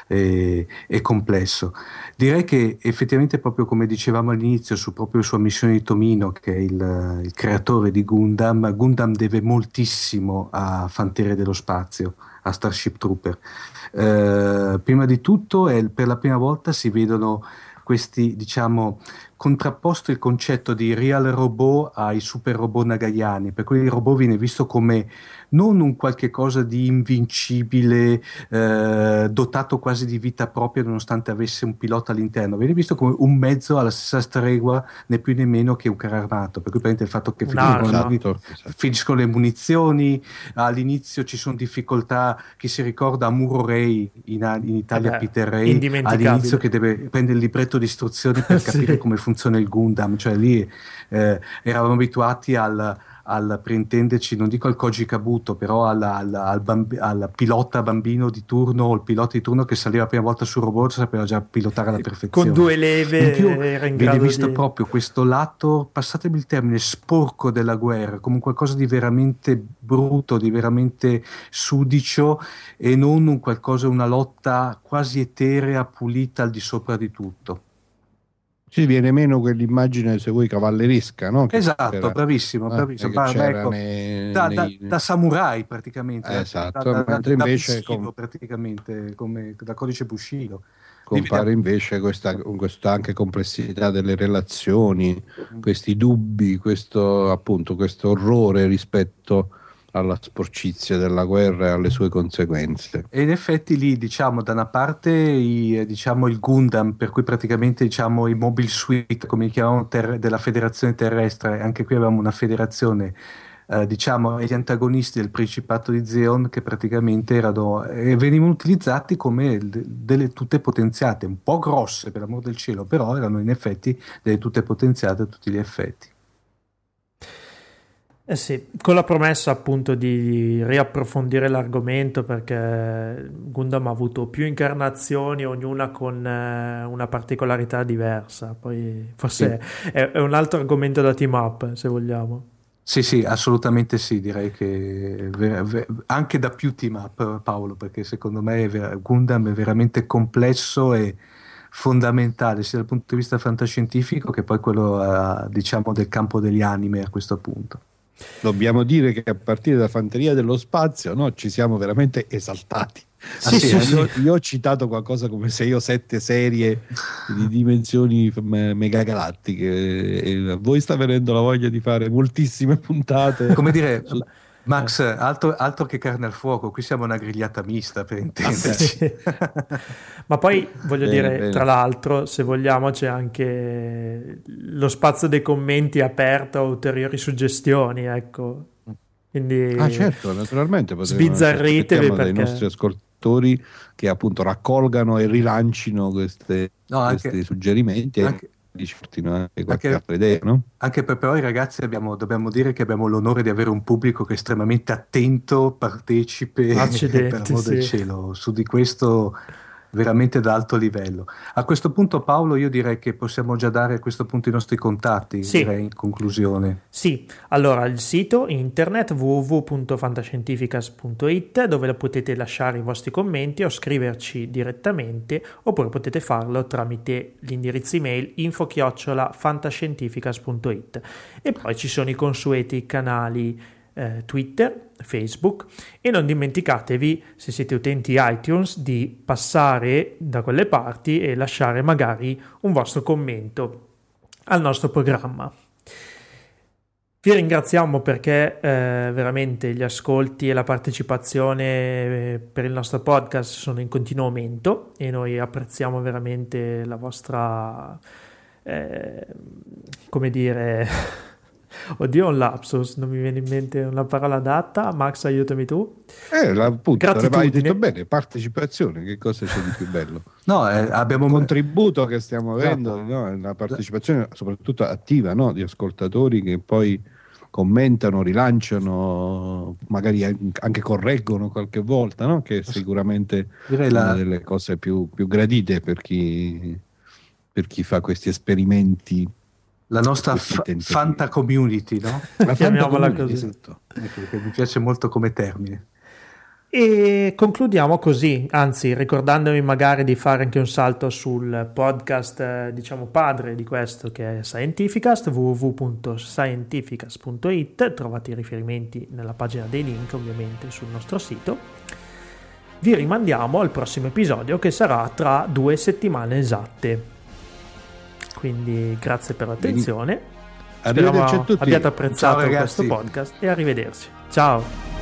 e, e complesso. Direi che effettivamente proprio come dicevamo all'inizio su proprio sua missione di Tomino, che è il, il creatore di Gundam, Gundam deve moltissimo a Fanteria dello Spazio, a Starship Trooper. Eh, prima di tutto, è, per la prima volta si vedono questi, diciamo, contrapposto il concetto di real robot ai super robot nagayani, per cui il robot viene visto come non un qualche cosa di invincibile, eh, dotato quasi di vita propria nonostante avesse un pilota all'interno, viene visto come un mezzo alla stessa stregua né più né meno che un carro armato, per cui prende il fatto che finiscono, esatto. finiscono le munizioni, all'inizio ci sono difficoltà, chi si ricorda Amuro Ray in, in Italia Eh beh, Peter Ray all'inizio che deve prendere il libretto di istruzioni per Sì. capire come funziona il Gundam, cioè lì eh, eravamo abituati al, al per intenderci, non dico al Koji Kabuto, però alla- alla- al, bambi- al pilota bambino di turno o il pilota di turno che saliva la prima volta sul robot sapeva già pilotare alla perfezione. Con due leve In più era in grado visto di... proprio questo lato, passatemi il termine, sporco della guerra, come qualcosa di veramente brutto, di veramente sudicio e non un qualcosa, una lotta quasi eterea, pulita al di sopra di tutto. Ci viene meno quell'immagine, se vuoi, cavalleresca, no? Che Esatto, c'era- bravissimo, eh, bravissimo. Ba- c'era ecco, nei- da, da- nei- da samurai praticamente, Eh, eh, esatto, da, da- mentre da invece Bushido, com- praticamente come da codice Bushido. compare invece questa, questa anche complessità delle relazioni, questi dubbi, questo appunto questo orrore rispetto alla sporcizia della guerra e alle sue conseguenze. E in effetti lì, diciamo, da una parte i- diciamo, il Gundam, per cui praticamente diciamo, i Mobile Suite, come li chiamavano, ter- della federazione terrestre, anche qui avevamo una federazione, eh, diciamo, gli antagonisti del Principato di Zeon che praticamente erano, eh, venivano utilizzati come de- delle tute potenziate, un po' grosse per l'amor del cielo, però erano in effetti delle tute potenziate a tutti gli effetti. Eh sì, con la promessa appunto di riapprofondire l'argomento perché Gundam ha avuto più incarnazioni, ognuna con eh, una particolarità diversa. Poi forse è, è un altro argomento da team up, se vogliamo. Sì, sì, assolutamente sì, direi che ve- ve- anche da più team up Paolo, perché secondo me è ver- Gundam è veramente complesso e fondamentale sia dal punto di vista fantascientifico che poi quello eh, diciamo del campo degli anime a questo punto. Dobbiamo dire che a partire da Fanteria dello Spazio no, ci siamo veramente esaltati. Sì, sì, sì. Io, io ho citato qualcosa come 6 o 7 serie di dimensioni me- megagalattiche e a voi sta venendo la voglia di fare moltissime puntate. Come dire, Max, altro, altro che carne al fuoco, qui siamo una grigliata mista per intenderci. Ma poi voglio Bene, dire, bene. tra l'altro, se vogliamo, c'è anche lo spazio dei commenti aperto a ulteriori suggestioni, ecco. Quindi Ah certo, naturalmente potremmo- Sbizzarritevi aspettiamo dai perché- nostri ascoltatori che appunto raccolgano e rilancino queste, No, anche- questi suggerimenti anche- ricerchino anche qualche anche- altra idea, no? Anche per però i ragazzi abbiamo- dobbiamo dire che abbiamo l'onore di avere un pubblico che è estremamente attento, partecipe, Accidenti, per amor del sì. cielo, su di questo veramente da alto livello. A questo punto Paolo io direi che possiamo già dare a questo punto i nostri contatti, Sì. direi in conclusione. Sì, allora il sito internet www.fantascientificas.it dove potete lasciare i vostri commenti o scriverci direttamente oppure potete farlo tramite l'indirizzo email info-fantascientificas.it e poi ci sono i consueti canali eh, Twitter, Facebook e non dimenticatevi se siete utenti iTunes di passare da quelle parti e lasciare magari un vostro commento al nostro programma. Vi ringraziamo perché eh, veramente gli ascolti e la partecipazione eh, per il nostro podcast sono in continuo aumento e noi apprezziamo veramente la vostra, eh, come dire, oddio un lapsus, non mi viene in mente una parola adatta, Max aiutami tu. Eh, la- appunto, hai Gratitudine. detto bene, partecipazione, che cosa c'è di più bello? No, eh, abbiamo Un contributo che stiamo avendo, Esatto. no? una partecipazione soprattutto attiva no? di ascoltatori che poi commentano, rilanciano, magari anche correggono qualche volta, no? che è sicuramente Direi una la- delle cose più, più gradite per chi, per chi fa questi esperimenti. La nostra tentativi. Fanta community, no? La Chiamiamola così. esatto. Ecco, mi piace molto come termine. E concludiamo così, anzi ricordandovi magari di fare anche un salto sul podcast, eh, diciamo padre di questo che è Scientificast, www.scientificast.it, trovate i riferimenti nella pagina dei link ovviamente sul nostro sito. Vi rimandiamo al prossimo episodio che sarà tra due settimane esatte. Quindi grazie per l'attenzione. Speriamo abbiate apprezzato questo podcast e arrivederci. Ciao.